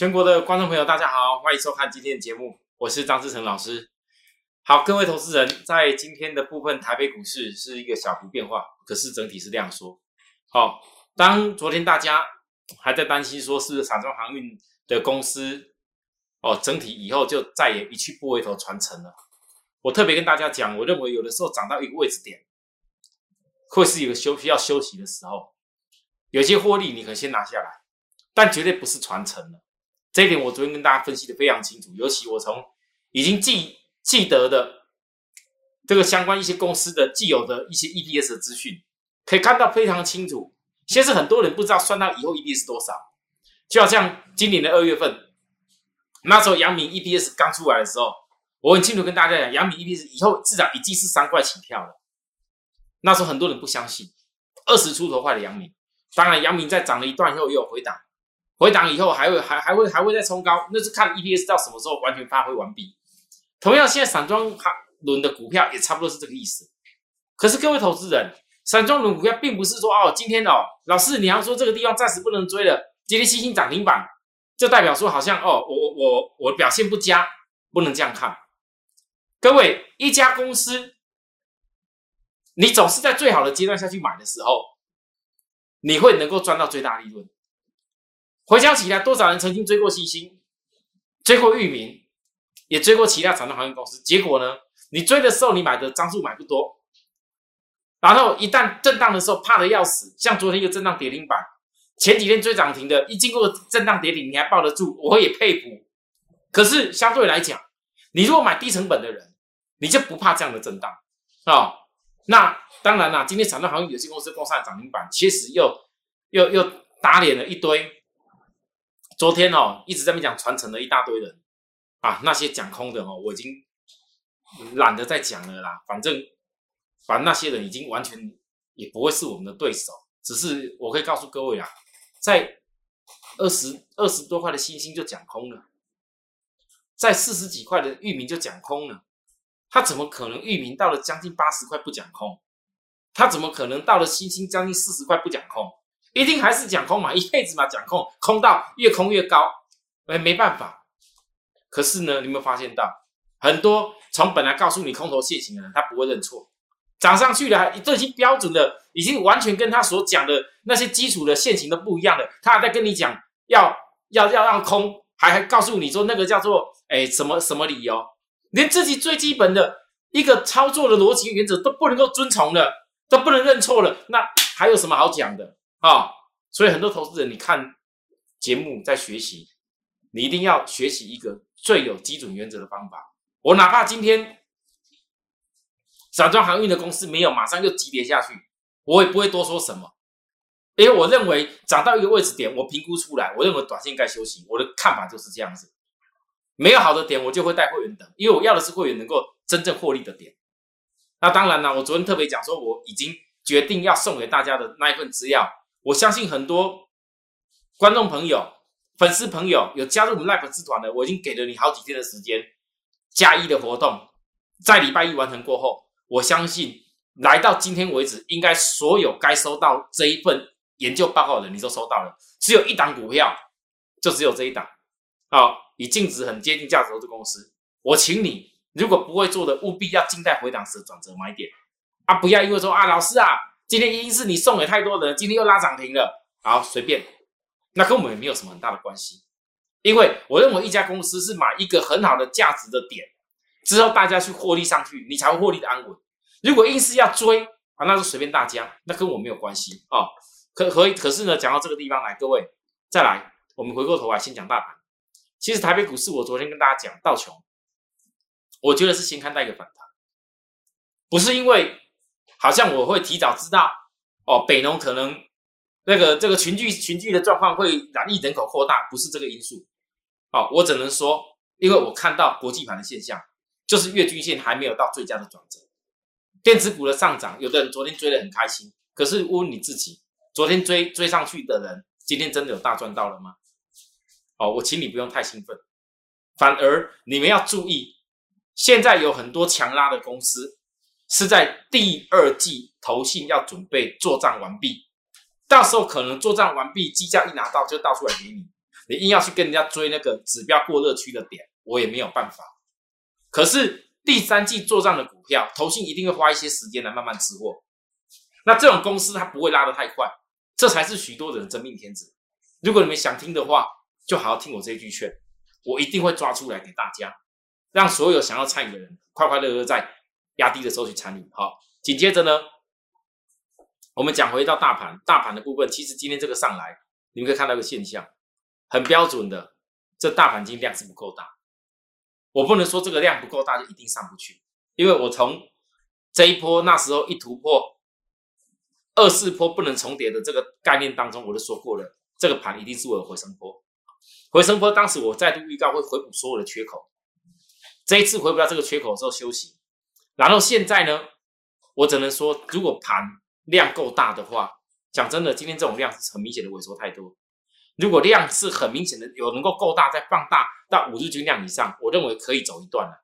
全国的观众朋友，大家好，欢迎收看今天的节目，我是张志成老师。好，各位投资人，在今天的部分，台北股市是一个小幅变化，可是整体是量缩。好，当昨天大家还在担心说是不是散装航运的公司哦，整体以后就再也一去不回头传承了。我特别跟大家讲，我认为有的时候涨到一个位置点，会是一个休需要休息的时候，有些获利你可以先拿下来，但绝对不是传承了。这一点我昨天跟大家分析的非常清楚，尤其我从已经记记得的这个相关一些公司的既有的一些 EPS 的资讯，可以看到非常清楚。先是很多人不知道算到以后 EPS 多少，就好像今年的二月份，那时候阳明 EPS 刚出来的时候，我很清楚跟大家讲，阳明 EPS 以后至少已经是三块起跳了。那时候很多人不相信，二十出头块的阳明，当然阳明在涨了一段以后也有回档。回档以后还会还还会还会再冲高，那是看 EPS 到什么时候完全发挥完毕。同样，现在散装轮的股票也差不多是这个意思。可是各位投资人，散装轮股票并不是说哦，今天哦，老师你要说这个地方暂时不能追了，今天新兴涨停板，就代表说好像哦，我我我表现不佳，不能这样看。各位，一家公司，你总是在最好的阶段下去买的时候，你会能够赚到最大利润。回想起来，多少人曾经追过星星，追过域名，也追过其他传统航运公司。结果呢，你追的时候，你买的张数买不多，然后一旦震荡的时候，怕的要死。像昨天一个震荡跌停板，前几天追涨停的，一经过震荡跌停，你还抱得住，我也佩服。可是相对来讲，你如果买低成本的人，你就不怕这样的震荡啊。那当然啦，今天传统航运有限公司攻上涨停板，其实又又又打脸了一堆。昨天哦，一直在那讲传承的一大堆人啊，那些讲空的哦，我已经懒得再讲了啦。反正，反正那些人已经完全也不会是我们的对手。只是我可以告诉各位啊，在二十二十多块的星星就讲空了，在四十几块的域名就讲空了。他怎么可能域名到了将近八十块不讲空？他怎么可能到了星星将近四十块不讲空？一定还是讲空嘛，一辈子嘛讲空，空到越空越高，哎，没办法。可是呢，你有没有发现到很多从本来告诉你空头现行的人，他不会认错，涨上去了，这已经标准的，已经完全跟他所讲的那些基础的现行的不一样的，他还在跟你讲要要要让空，还还告诉你说那个叫做哎什么什么理由，连自己最基本的一个操作的逻辑原则都不能够遵从了，都不能认错了，那还有什么好讲的？啊，所以很多投资人，你看节目在学习，你一定要学习一个最有基准原则的方法。我哪怕今天散装航运的公司没有马上就急跌下去，我也不会多说什么，因为我认为涨到一个位置点，我评估出来，我认为短线该休息。我的看法就是这样子，没有好的点，我就会带会员等，因为我要的是会员能够真正获利的点。那当然了，我昨天特别讲说，我已经决定要送给大家的那一份资料。我相信很多观众朋友、粉丝朋友有加入我们 Live 资团的，我已经给了你好几天的时间，加一的活动，在礼拜一完成过后，我相信来到今天为止，应该所有该收到这一份研究报告的，你都收到了。只有一档股票，就只有这一档，好，以净值很接近价值投资公司，我请你，如果不会做的，务必要静待回档时转折买点啊，不要因为说啊，老师啊。今天一定是你送给太多人，今天又拉涨停了，好随便，那跟我们也没有什么很大的关系，因为我认为一家公司是买一个很好的价值的点，之后大家去获利上去，你才会获利的安稳。如果硬是要追啊，那就随便大家，那跟我没有关系啊。可可可是呢，讲到这个地方来，各位再来，我们回过头来先讲大盘。其实台北股市，我昨天跟大家讲道琼，我觉得是先看待一个反弹，不是因为。好像我会提早知道哦，北农可能那个这个群聚群聚的状况会染疫人口扩大，不是这个因素。哦，我只能说，因为我看到国际盘的现象，就是月均线还没有到最佳的转折。电子股的上涨，有的人昨天追得很开心，可是问你自己，昨天追追上去的人，今天真的有大赚到了吗？哦，我请你不用太兴奋，反而你们要注意，现在有很多强拉的公司。是在第二季投信要准备做账完毕，到时候可能做账完毕，绩效一拿到就倒出来给你，你硬要去跟人家追那个指标过热区的点，我也没有办法。可是第三季做账的股票，投信一定会花一些时间来慢慢吃货。那这种公司它不会拉得太快，这才是许多人的真命天子。如果你们想听的话，就好好听我这句劝，我一定会抓出来给大家，让所有想要参与的人快快乐乐在压低的时候去参与。好，紧接着呢，我们讲回到大盘，大盘的部分，其实今天这个上来，你们可以看到一个现象，很标准的，这大盘今天量是不够大。我不能说这个量不够大就一定上不去，因为我从这一波那时候一突破二四波不能重叠的这个概念当中，我都说过了。这个盘一定是我的回升波，回升波。当时我再度预告会回补所有的缺口，这一次回不到这个缺口之后休息，然后现在呢，我只能说，如果盘量够大的话，讲真的，今天这种量是很明显的萎缩太多。如果量是很明显的有能够够大，再放大到五日均量以上，我认为可以走一段了。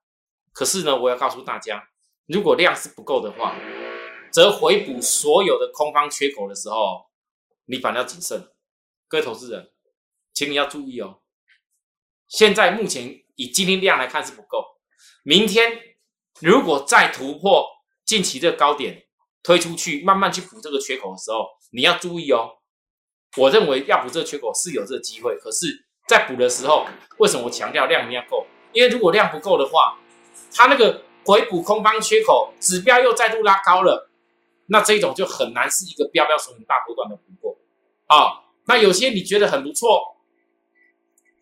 可是呢，我要告诉大家，如果量是不够的话，则回补所有的空方缺口的时候，你反而要谨慎。各位投资人，请你要注意哦。现在目前以今天量来看是不够，明天如果再突破近期这个高点推出去，慢慢去补这个缺口的时候，你要注意哦。我认为要补这个缺口是有这个机会，可是，在补的时候，为什么我强调量一定要够？因为如果量不够的话，它那个回补空方缺口指标又再度拉高了，那这种就很难是一个标标属于大波段的突破啊。那有些你觉得很不错，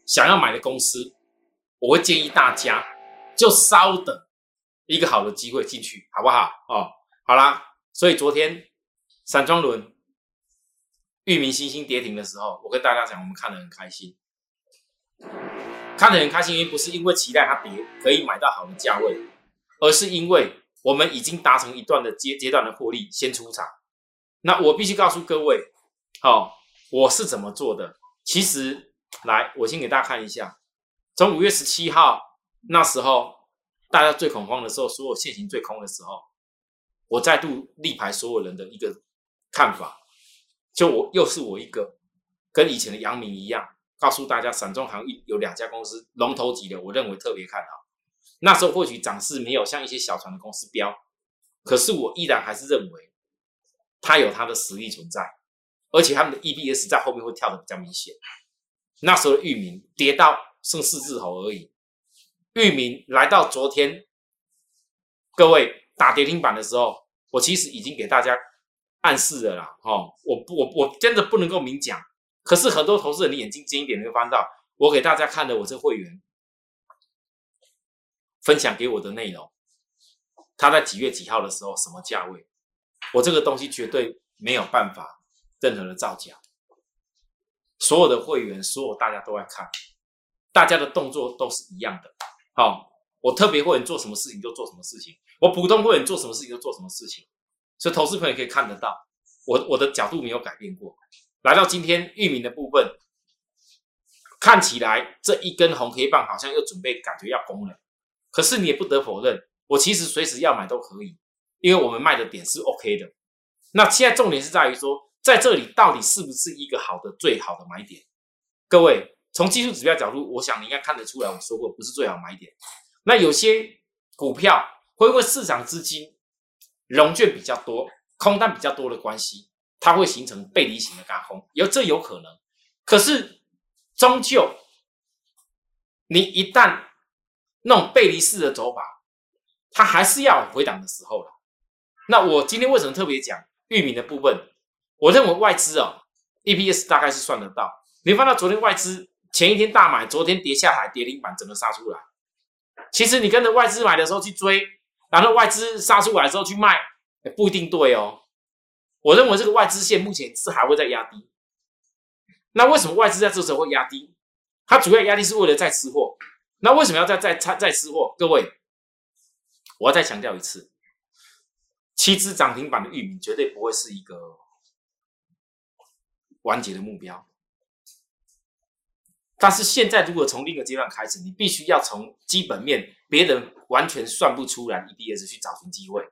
想要买的公司，我会建议大家就稍等一个好的机会进去，好不好？哦，好啦，所以昨天散装轮、域名、星星跌停的时候，我跟大家讲，我们看得很开心，看得很开心，因为不是因为期待它跌可以买到好的价位，而是因为我们已经达成一段的阶阶段的获利，先出场。那我必须告诉各位，好。我是怎么做的？其实，来，我先给大家看一下，从五月十七号那时候，大家最恐慌的时候，所有现行最空的时候，我再度力排所有人的一个看法，就我又是我一个，跟以前的杨明一样，告诉大家，散装行业有两家公司龙头级的，我认为特别看好。那时候或许涨势没有像一些小船的公司飙，可是我依然还是认为，它有它的实力存在。而且他们的 EBS 在后面会跳的比较明显。那时候的域名跌到剩四字头而已，域名来到昨天，各位打跌停板的时候，我其实已经给大家暗示了啦。哦，我不，我我真的不能够明讲。可是很多投资人的眼睛尖一点，你会翻到我给大家看的我这会员分享给我的内容，他在几月几号的时候什么价位，我这个东西绝对没有办法。任何的造假，所有的会员，所有大家都在看，大家的动作都是一样的。好，我特别会员做什么事情就做什么事情，我普通会员做什么事情就做什么事情，所以投资朋友可以看得到，我我的角度没有改变过。来到今天域名的部分，看起来这一根红黑棒好像又准备感觉要攻了，可是你也不得否认，我其实随时要买都可以，因为我们卖的点是 OK 的。那现在重点是在于说。在这里到底是不是一个好的、最好的买点？各位从技术指标角度，我想你应该看得出来。我说过不是最好买点。那有些股票会因为市场资金融券比较多、空单比较多的关系，它会形成背离型的轧空，有这有可能。可是终究你一旦那种背离式的走法，它还是要回档的时候了。那我今天为什么特别讲域名的部分？我认为外资哦，EPS 大概是算得到。你看到昨天外资前一天大买，昨天跌下来，跌停板整个杀出来。其实你跟着外资买的时候去追，然后外资杀出来之后去卖，不一定对哦。我认为这个外资线目前是还会再压低。那为什么外资在这时候会压低？它主要压低是为了再吃货。那为什么要再再再再吃货？各位，我要再强调一次，七只涨停板的玉米绝对不会是一个。完结的目标，但是现在如果从另一个阶段开始，你必须要从基本面别人完全算不出来 EPS 去找寻机会。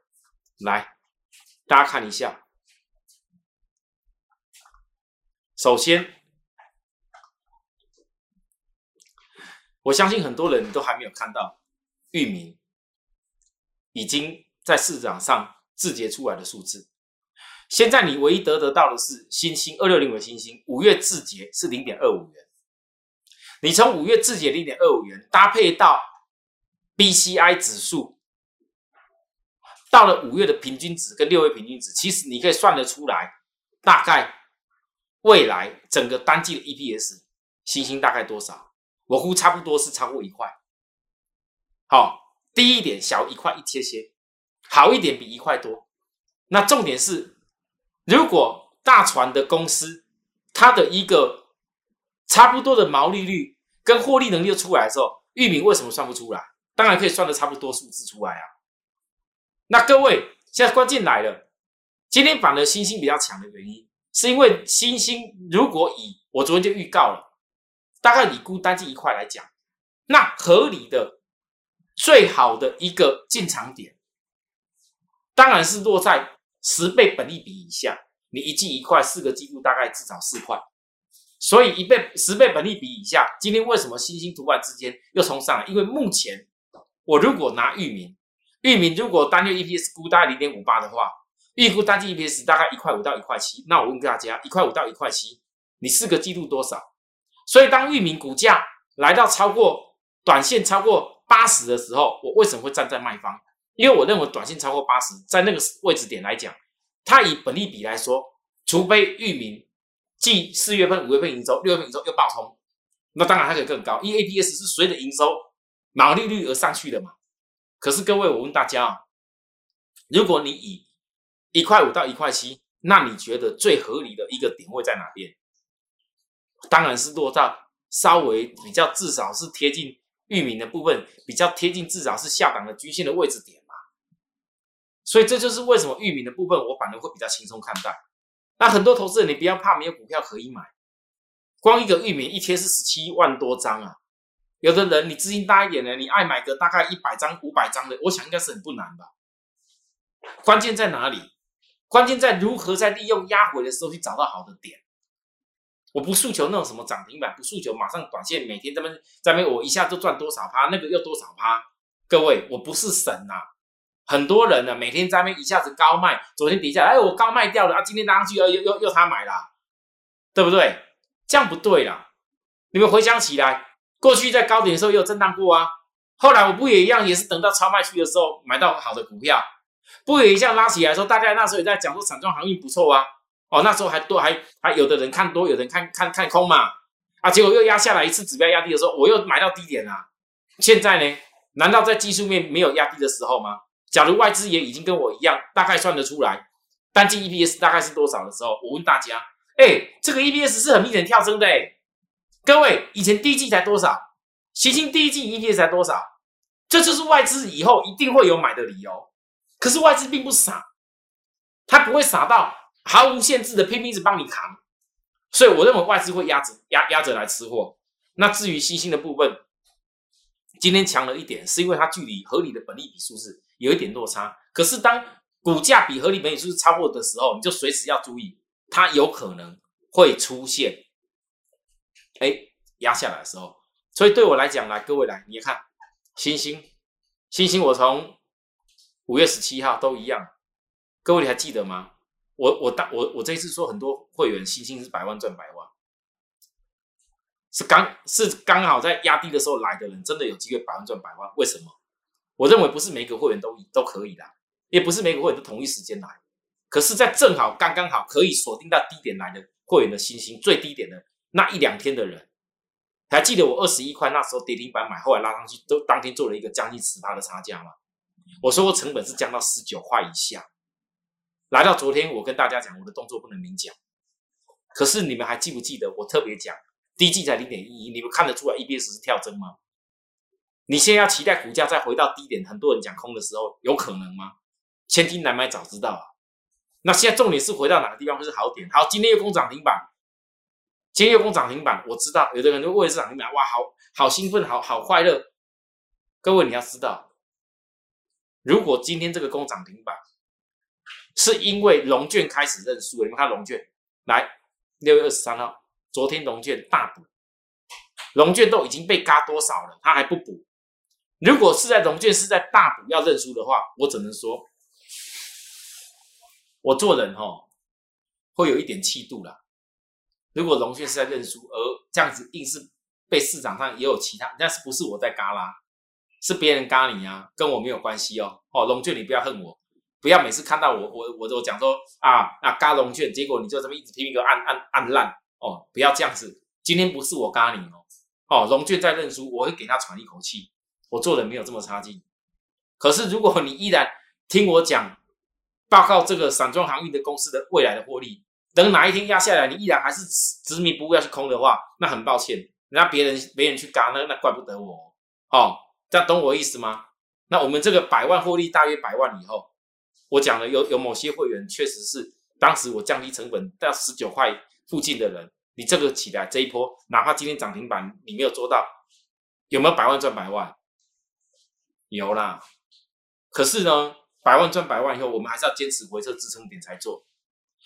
来，大家看一下，首先我相信很多人都还没有看到域名已经在市场上字节出来的数字。现在你唯一得得到的是新兴二六零的新兴，五月字节是零点二五元。你从五月自己零点二五元搭配到 BCI 指数，到了五月的平均值跟六月平均值，其实你可以算得出来，大概未来整个单季的 EPS 新兴大概多少？我估差不多是超过一块。好，低一点小一块一些些，好一点比一块多。那重点是。如果大船的公司，它的一个差不多的毛利率跟获利能力出来的时候，域名为什么算不出来？当然可以算的差不多数字出来啊。那各位，现在关键来了，今天反而星星比较强的原因，是因为星星如果以我昨天就预告了，大概以估单季一块来讲，那合理的最好的一个进场点，当然是落在。十倍本利比以下，你一季一块，四个季度大概至少四块，所以一倍十倍本利比以下，今天为什么星星图案之间又冲上来？因为目前我如果拿域名，域名如果单月 EPS 估大概零点五八的话，预估单季 EPS 大概一块五到一块七，那我问大家，一块五到一块七，你四个季度多少？所以当域名股价来到超过短线超过八十的时候，我为什么会站在卖方？因为我认为短线超过八十，在那个位置点来讲，它以本利比来说，除非域名继四月份、五月份营收、六月份营收又爆冲，那当然它可以更高。因为 APS 是随着营收毛利率而上去的嘛。可是各位，我问大家啊，如果你以一块五到一块七，那你觉得最合理的一个点位在哪边？当然是落到稍微比较，至少是贴近域名的部分，比较贴近，至少是下档的均线的位置点嘛。所以这就是为什么域名的部分，我反而会比较轻松看待。那很多投资人，你不要怕没有股票可以买，光一个域名一天是十七万多张啊。有的人你资金大一点的，你爱买个大概一百张、五百张的，我想应该是很不难吧。关键在哪里？关键在如何在利用压回的时候去找到好的点。我不诉求那种什么涨停板，不诉求马上短线每天这边这边我一下就赚多少趴，那个又多少趴。各位，我不是神呐。很多人呢，每天在那边一下子高卖，昨天底下，哎，我高卖掉了啊，今天拉上去又又又他买了，对不对？这样不对啦。你们回想起来，过去在高点的时候也有震荡过啊。后来我不也一样，也是等到超卖区的时候买到好的股票，不也一样拉起来的时候，大家那时候也在讲说散装航运不错啊。哦，那时候还多还还有的人看多，有人看看看空嘛。啊，结果又压下来一次指标压低的时候，我又买到低点了。现在呢，难道在技术面没有压低的时候吗？假如外资也已经跟我一样，大概算得出来单季 EPS 大概是多少的时候，我问大家，哎，这个 EPS 是很明显跳升的哎。各位，以前第一季才多少？新兴第一季 EPS 才多少？这就是外资以后一定会有买的理由。可是外资并不傻，他不会傻到毫无限制的拼命子帮你扛。所以我认为外资会压着压压着来吃货。那至于新兴的部分，今天强了一点，是因为它距离合理的本利比数字。有一点落差，可是当股价比合理本益是超过的时候，你就随时要注意，它有可能会出现，哎，压下来的时候。所以对我来讲，来各位来，你看，星星，星星，我从五月十七号都一样，各位你还记得吗？我我当我我这一次说很多会员，星星是百万赚百万，是刚是刚好在压低的时候来的人，真的有机会百万赚百万，为什么？我认为不是每个会员都都可以的，也不是每个会员都同一时间来。可是，在正好刚刚好可以锁定到低点来的会员的星星最低点的那一两天的人，还记得我二十一块那时候跌停板买，后来拉上去，都当天做了一个将近十八的差价吗？我说我成本是降到十九块以下，来到昨天，我跟大家讲我的动作不能明讲。可是你们还记不记得我特别讲低进才零点一一，你们看得出来 EBS 是跳增吗？你现在要期待股价再回到低点，很多人讲空的时候，有可能吗？千金难买早知道啊！那现在重点是回到哪个地方会是好点？好，今天又攻涨停板，今天又攻涨停板，我知道有的人就为了涨停板，哇，好好兴奋，好好快乐。各位你要知道，如果今天这个攻涨停板是因为龙券开始认输，你们看龙券来六月二十三号，昨天龙券大补，龙卷都已经被嘎多少了，他还不补。如果是在龙卷是在大补要认输的话，我只能说，我做人哦会有一点气度啦。如果龙卷是在认输，而这样子硬是被市场上也有其他，但是不是我在嘎啦，是别人嘎你啊，跟我没有关系哦。哦，龙卷你不要恨我，不要每次看到我我我都讲说啊啊嘎龙卷，结果你就这么一直拼命给我按按按烂哦，不要这样子。今天不是我嘎你哦，哦龙卷在认输，我会给他喘一口气。我做的没有这么差劲，可是如果你依然听我讲，报告这个散装航运的公司的未来的获利，等哪一天压下来，你依然还是执迷不悟要去空的话，那很抱歉，人家别人别人去嘎，那那怪不得我。哦，这样懂我意思吗？那我们这个百万获利大约百万以后，我讲了有有某些会员确实是当时我降低成本到十九块附近的人，你这个起来这一波，哪怕今天涨停板你没有做到，有没有百万赚百万？有啦，可是呢，百万赚百万以后，我们还是要坚持回撤支撑点才做，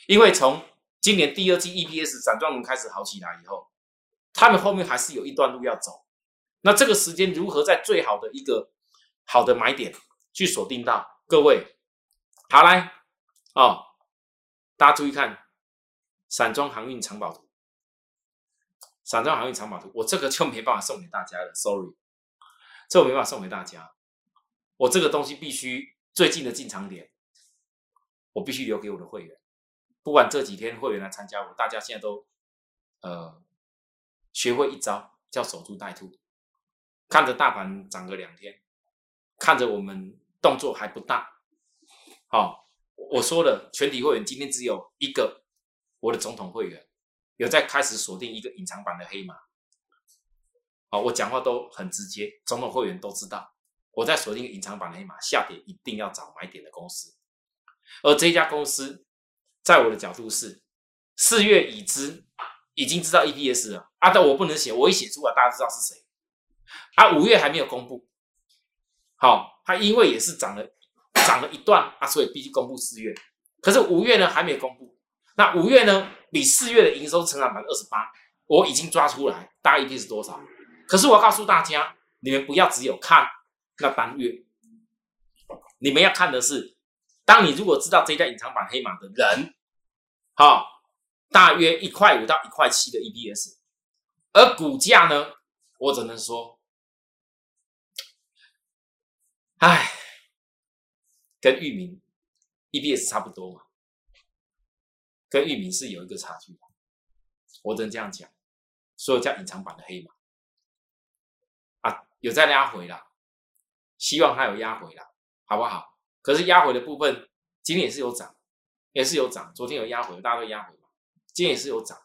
因为从今年第二季 EPS 散装轮开始好起来以后，他们后面还是有一段路要走。那这个时间如何在最好的一个好的买点去锁定到？各位，好来哦，大家注意看，散装航运藏宝图，散装航运藏宝图，我这个就没办法送给大家了，sorry，这我没办法送给大家。我这个东西必须最近的进场点，我必须留给我的会员。不管这几天会员来参加我，大家现在都呃学会一招，叫守株待兔。看着大盘涨个两天，看着我们动作还不大。好，我说了，全体会员今天只有一个我的总统会员有在开始锁定一个隐藏版的黑马。好，我讲话都很直接，总统会员都知道。我在锁定隐藏版的黑马，下跌一定要找买点的公司，而这家公司，在我的角度是四月已知，已经知道 EPS 了啊，但我不能写，我一写出来，大家知道是谁。啊，五月还没有公布，好，它因为也是涨了，涨了一段啊，所以必须公布四月。可是五月呢还没有公布，那五月呢比四月的营收成长百分之二十八，我已经抓出来，大概 EPS 多少？可是我要告诉大家，你们不要只有看。那单月，你们要看的是，当你如果知道这家隐藏版黑马的人，好，大约一块五到一块七的 EPS，而股价呢，我只能说，唉，跟域名 EPS 差不多嘛，跟域名是有一个差距的，我只能这样讲，所以叫隐藏版的黑马，啊，有在拉回了。希望它有压回来，好不好？可是压回的部分，今天也是有涨，也是有涨。昨天有压回，大家都压回嘛。今天也是有涨，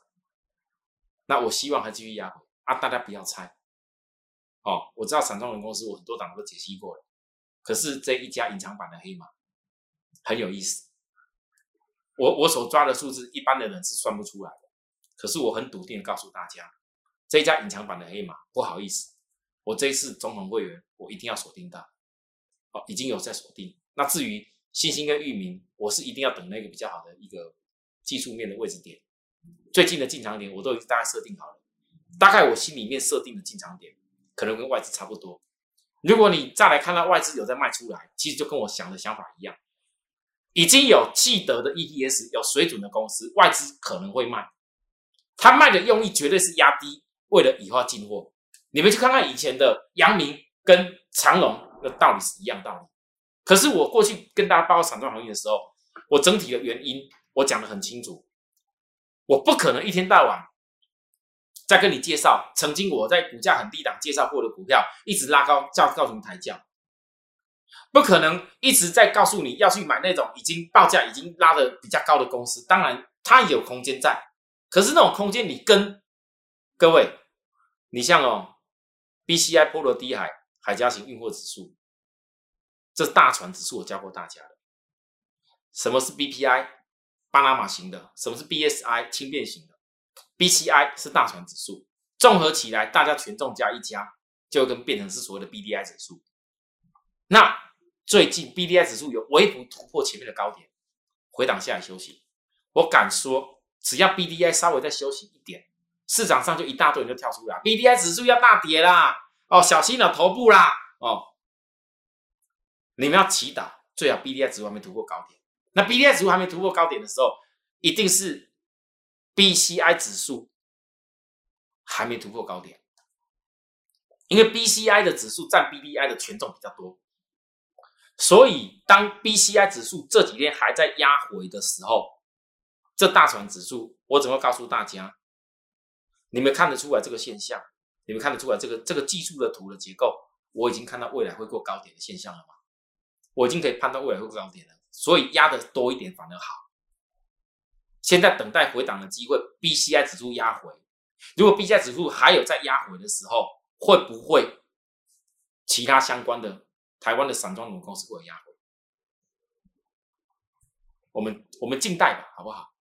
那我希望还继续压回啊！大家不要猜。哦，我知道散装轮公司，我很多档都解析过了。可是这一家隐藏版的黑马很有意思。我我所抓的数字，一般的人是算不出来的。可是我很笃定的告诉大家，这一家隐藏版的黑马，不好意思。我这一次总统会员，我一定要锁定到，哦，已经有在锁定。那至于新兴跟域名，我是一定要等那个比较好的一个技术面的位置点，最近的进场点我都已经大概设定好了。大概我心里面设定的进场点，可能跟外资差不多。如果你再来看到外资有在卖出来，其实就跟我想的想法一样，已经有记得的 EPS 有水准的公司，外资可能会卖，他卖的用意绝对是压低，为了以后进货。你们去看看以前的阳明跟长隆的道理是一样道理，可是我过去跟大家报告散装行业的时候，我整体的原因我讲的很清楚，我不可能一天到晚在跟你介绍曾经我在股价很低档介绍过的股票，一直拉高叫告诉你抬价，不可能一直在告诉你要去买那种已经报价已经拉的比较高的公司，当然它有空间在，可是那种空间你跟各位，你像哦。B C I 波罗的海海家型运货指数，这大船指数，我教过大家的。什么是 B P I 巴拿马型的？什么是 B S I 轻便型的？B C I 是大船指数，综合起来，大家权重加一加，就跟变成是所谓的 B D I 指数。那最近 B D I 指数有微幅突破前面的高点，回档下来休息。我敢说，只要 B D I 稍微再休息一点，市场上就一大堆人就跳出来，B D I 指数要大跌啦，哦，小心了头部啦，哦，你们要祈祷，最好 B D I 指数还没突破高点。那 B D I 指数还没突破高点的时候，一定是 B C I 指数还没突破高点，因为 B C I 的指数占 B D I 的权重比较多，所以当 B C I 指数这几天还在压回的时候，这大船指数，我怎么告诉大家？你们看得出来这个现象？你们看得出来这个这个技术的图的结构？我已经看到未来会过高点的现象了吗？我已经可以判断未来会过高点了，所以压的多一点反而好。现在等待回档的机会，B C I 指数压回，如果 B C I 指数还有在压回的时候，会不会其他相关的台湾的散装轮公司会压回？我们我们静待吧，好不好？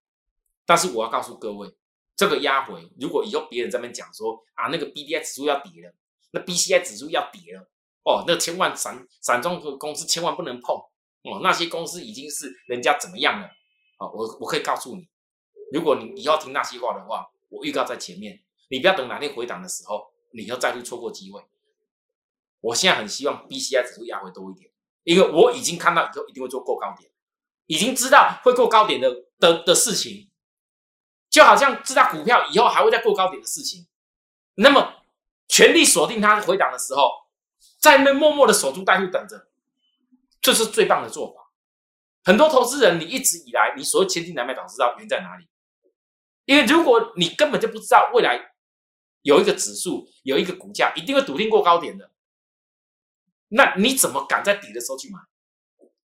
但是我要告诉各位。这个压回，如果以后别人在那边讲说啊，那个 B D I 指数要跌了，那 B C I 指数要跌了，哦，那千万散散装公司千万不能碰哦，那些公司已经是人家怎么样了啊？我我可以告诉你，如果你以后听那些话的话，我预告在前面，你不要等哪天回档的时候，你又再度错过机会。我现在很希望 B C I 指数压回多一点，因为我已经看到以后一定会做过高点，已经知道会过高点的的的事情。就好像知道股票以后还会再过高点的事情，那么全力锁定它回档的时候，在那默默的守株待兔等着，这是最棒的做法。很多投资人，你一直以来你所有千金难买早知道原因在哪里？因为如果你根本就不知道未来有一个指数有一个股价一定会笃定过高点的，那你怎么敢在底的时候去买？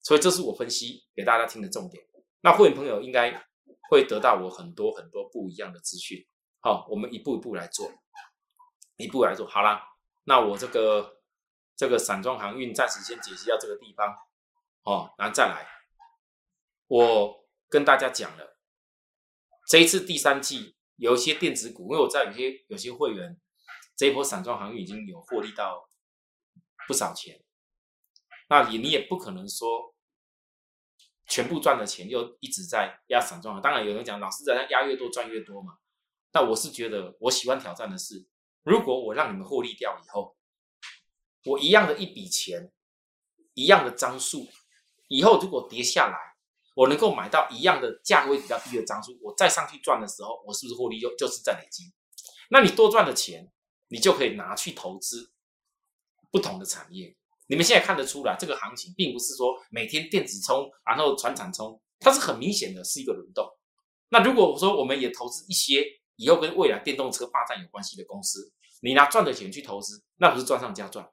所以这是我分析给大家听的重点。那会员朋友应该。会得到我很多很多不一样的资讯，好，我们一步一步来做，一步来做好啦。那我这个这个散装航运暂时先解析到这个地方，哦，然后再来，我跟大家讲了，这一次第三季有一些电子股，因为我在有些有些会员这一波散装航运已经有获利到不少钱，那你你也不可能说。全部赚的钱又一直在压散装当然有人讲老师在那压越多赚越多嘛。那我是觉得我喜欢挑战的是，如果我让你们获利掉以后，我一样的一笔钱，一样的张数，以后如果跌下来，我能够买到一样的价位比较低的张数，我再上去赚的时候，我是不是获利就就是在累积？那你多赚的钱，你就可以拿去投资不同的产业。你们现在看得出来，这个行情并不是说每天电子冲，然后船产冲，它是很明显的是一个轮动。那如果说我们也投资一些以后跟未来电动车发展有关系的公司，你拿赚的钱去投资，那不是赚上加赚，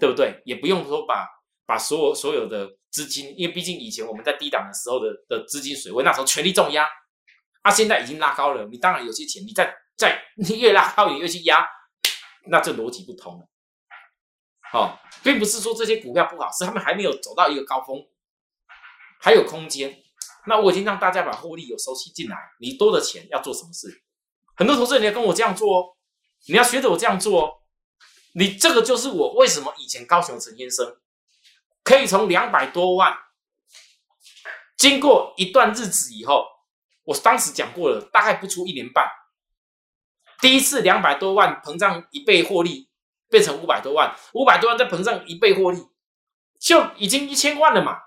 对不对？也不用说把把所有所有的资金，因为毕竟以前我们在低档的时候的的资金水位，那时候全力重压，啊，现在已经拉高了，你当然有些钱，你再再你越拉高，你越去压，那这逻辑不通了。哦，并不是说这些股票不好，是他们还没有走到一个高峰，还有空间。那我已经让大家把获利有收起进来，你多的钱要做什么事？很多投资人你要跟我这样做哦，你要学着我这样做哦。你这个就是我为什么以前高雄陈先生可以从两百多万，经过一段日子以后，我当时讲过了，大概不出一年半，第一次两百多万膨胀一倍获利。变成五百多万，五百多万再膨胀一倍获利，就已经一千万了嘛。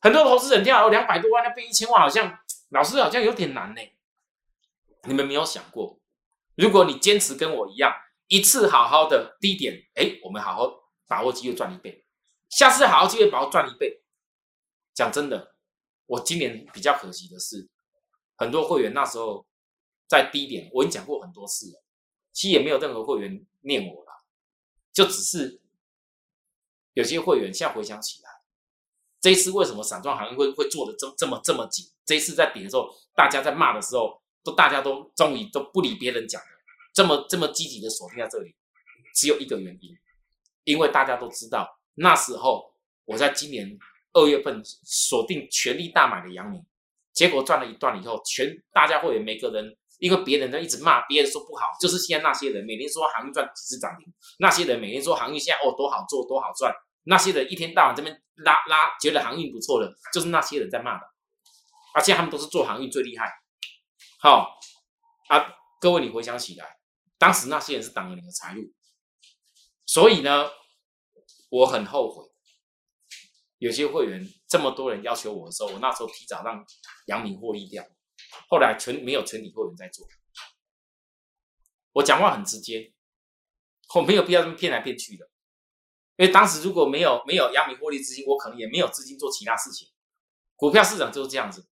很多投资人听到两百多万要变一千万，好像老师好像有点难呢。你们没有想过，如果你坚持跟我一样，一次好好的低点，哎，我们好好把握机会赚一倍，下次好好机会把握赚一倍。讲真的，我今年比较可惜的是，很多会员那时候在低点，我已经讲过很多次了，其实也没有任何会员念我。就只是有些会员现在回想起来，这一次为什么散装行业会会做的这这么这么紧？这一次在跌的时候，大家在骂的时候，都大家都终于都不理别人讲了，这么这么积极的锁定在这里，只有一个原因，因为大家都知道那时候我在今年二月份锁定全力大买的阳明，结果赚了一段以后，全大家会员每个人。因为别人在一直骂，别人说不好，就是现在那些人每天说航运赚几次涨停，那些人每天说航运现在哦多好做多好赚，那些人一天到晚这边拉拉，觉得航运不错的，就是那些人在骂的，而且他们都是做航运最厉害，好啊，各位你回想起来，当时那些人是挡了你的财路，所以呢，我很后悔。有些会员这么多人要求我的时候，我那时候提早让杨明获利掉，后来全没有全体会员在做。我讲话很直接，我没有必要这么骗来骗去的，因为当时如果没有没有杨明获利资金，我可能也没有资金做其他事情。股票市场就是这样子，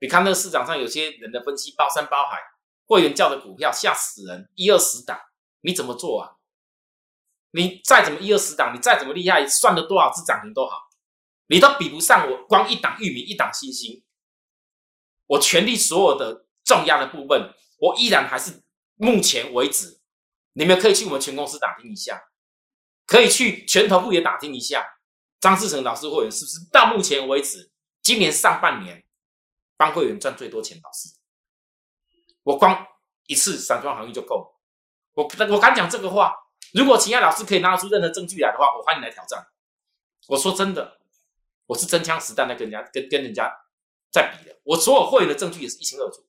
你看那个市场上有些人的分析包山包海，会员叫的股票吓死人，一二十档，你怎么做啊？你再怎么一二十档，你再怎么厉害，算了多少只涨停都好。你都比不上我，光一档玉米，一档星星，我全力所有的重压的部分，我依然还是目前为止，你们可以去我们全公司打听一下，可以去全头部也打听一下，张志成老师会员是不是到目前为止，今年上半年帮会员赚最多钱？老师，我光一次散装行业就够了。我我敢讲这个话，如果秦亚老师可以拿出任何证据来的话，我欢迎来挑战。我说真的。我是真枪实弹的跟人家跟跟人家在比的，我所有会员的证据也是一清二楚。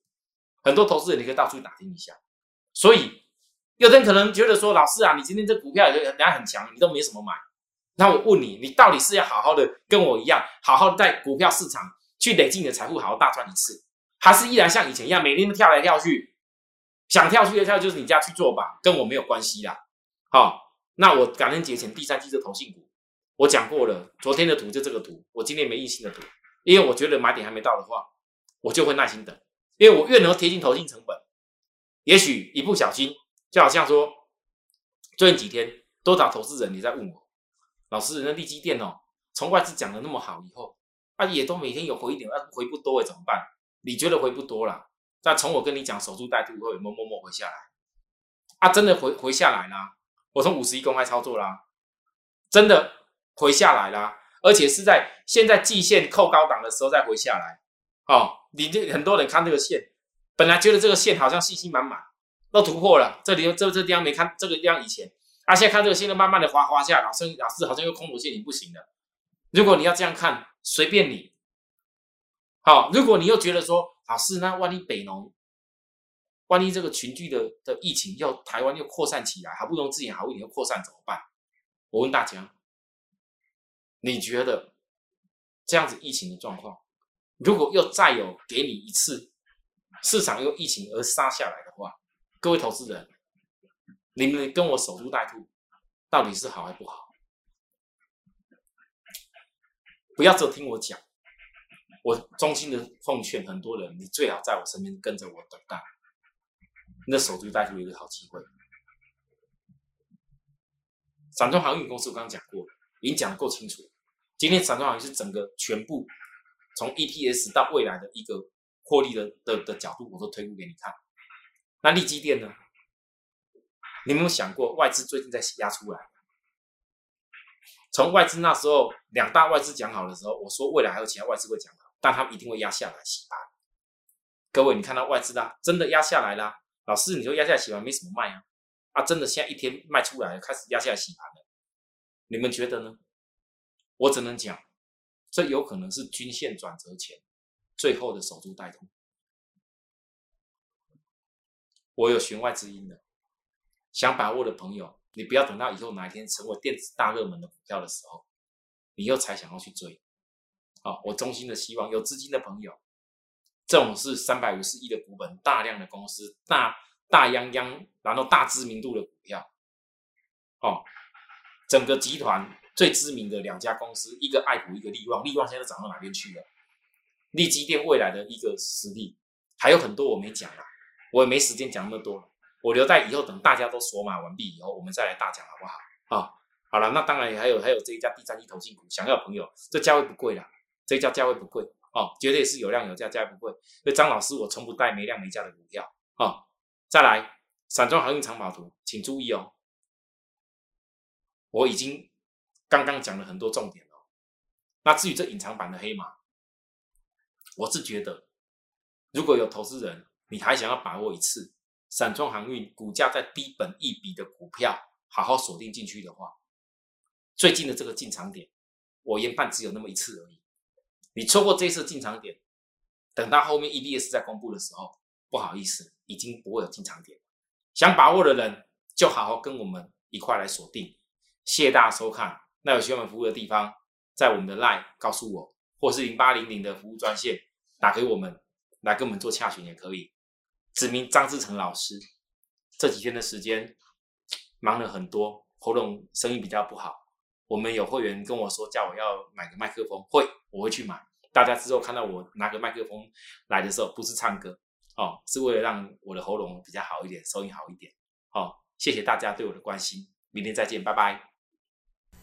很多投资人你可以到处去打听一下。所以有人可能觉得说，老师啊，你今天这股票人家很强，你都没什么买。那我问你，你到底是要好好的跟我一样，好好在股票市场去累积你的财富，好好大赚一次，还是依然像以前一样，每天都跳来跳去，想跳去的跳就是你家去做吧，跟我没有关系啦。好，那我感恩节前第三季的投信股。我讲过了，昨天的图就这个图，我今天没印新的图，因为我觉得买点还没到的话，我就会耐心等，因为我越能贴近投进成本，也许一不小心，就好像说，最近几天多少投资人你在问我，老师，人的利基店哦，从外资讲的那么好以后，啊也都每天有回一点，啊回不多哎怎么办？你觉得回不多了？那从我跟你讲守株待兔会默默默回下来，啊真的回回下来啦，我从五十一公开操作啦，真的。回下来啦，而且是在现在季线扣高档的时候再回下来。哦，你这很多人看这个线，本来觉得这个线好像信心满满，都突破了。这里这这地方没看这个地方以前，啊，现在看这个线都慢慢的滑滑下，老师老师好像又空头线，你不行了。如果你要这样看，随便你。好，如果你又觉得说，老师那万一北农，万一这个群聚的的疫情要台湾又扩散起来，好不容易之前好一点又扩散怎么办？我问大家。你觉得这样子疫情的状况，如果又再有给你一次市场又疫情而杀下来的话，各位投资人，你们跟我守株待兔，到底是好还不好？不要只听我讲，我衷心的奉劝很多人，你最好在我身边跟着我等待，那守株待兔有一个好机会。散装航运公司我刚刚讲过了，已经讲的够清楚。今天散装行业是整个全部从 EPS 到未来的一个获利的的的角度，我都推估给你看。那利基电呢？你有没有想过外资最近在压出来？从外资那时候两大外资讲好的时候，我说未来还有其他外资会讲好，但他们一定会压下来洗盘。各位，你看到外资啦，真的压下来啦。老师，你说压下来洗盘没什么卖啊？啊，真的现在一天卖出来，开始压下来洗盘了。你们觉得呢？我只能讲，这有可能是均线转折前最后的守株待兔。我有弦外之音的，想把握的朋友，你不要等到以后哪一天成为电子大热门的股票的时候，你又才想要去追。好，我衷心的希望有资金的朋友，这种是三百五十亿的股本、大量的公司、大大泱泱，然后大知名度的股票，哦，整个集团。最知名的两家公司，一个爱普，一个利旺。利旺现在涨到哪边去了？利基店未来的一个实力还有很多我没讲啊，我也没时间讲那么多了，我留在以后等大家都锁码完毕以后，我们再来大讲好不好？啊，好了，那当然还有还有这一家第三季投信股，想要朋友，这价位不贵啦，这一家价位不贵哦，绝对是有量有价，价位不贵。所以张老师，我从不带没量没价的股票啊。再来，散装航运长跑图，请注意哦，我已经。刚刚讲了很多重点哦，那至于这隐藏版的黑马，我是觉得，如果有投资人，你还想要把握一次散装航运股价在低本一笔的股票，好好锁定进去的话，最近的这个进场点，我研判只有那么一次而已。你错过这次进场点，等到后面 EBS 在公布的时候，不好意思，已经不会有进场点。想把握的人就好好跟我们一块来锁定。谢谢大家收看。那有需要我们服务的地方，在我们的 LINE 告诉我，或是零八零零的服务专线打给我们，来跟我们做洽询也可以。指名张志成老师，这几天的时间忙了很多，喉咙声音比较不好。我们有会员跟我说，叫我要买个麦克风，会我会去买。大家之后看到我拿个麦克风来的时候，不是唱歌哦，是为了让我的喉咙比较好一点，收音好一点。哦，谢谢大家对我的关心，明天再见，拜拜。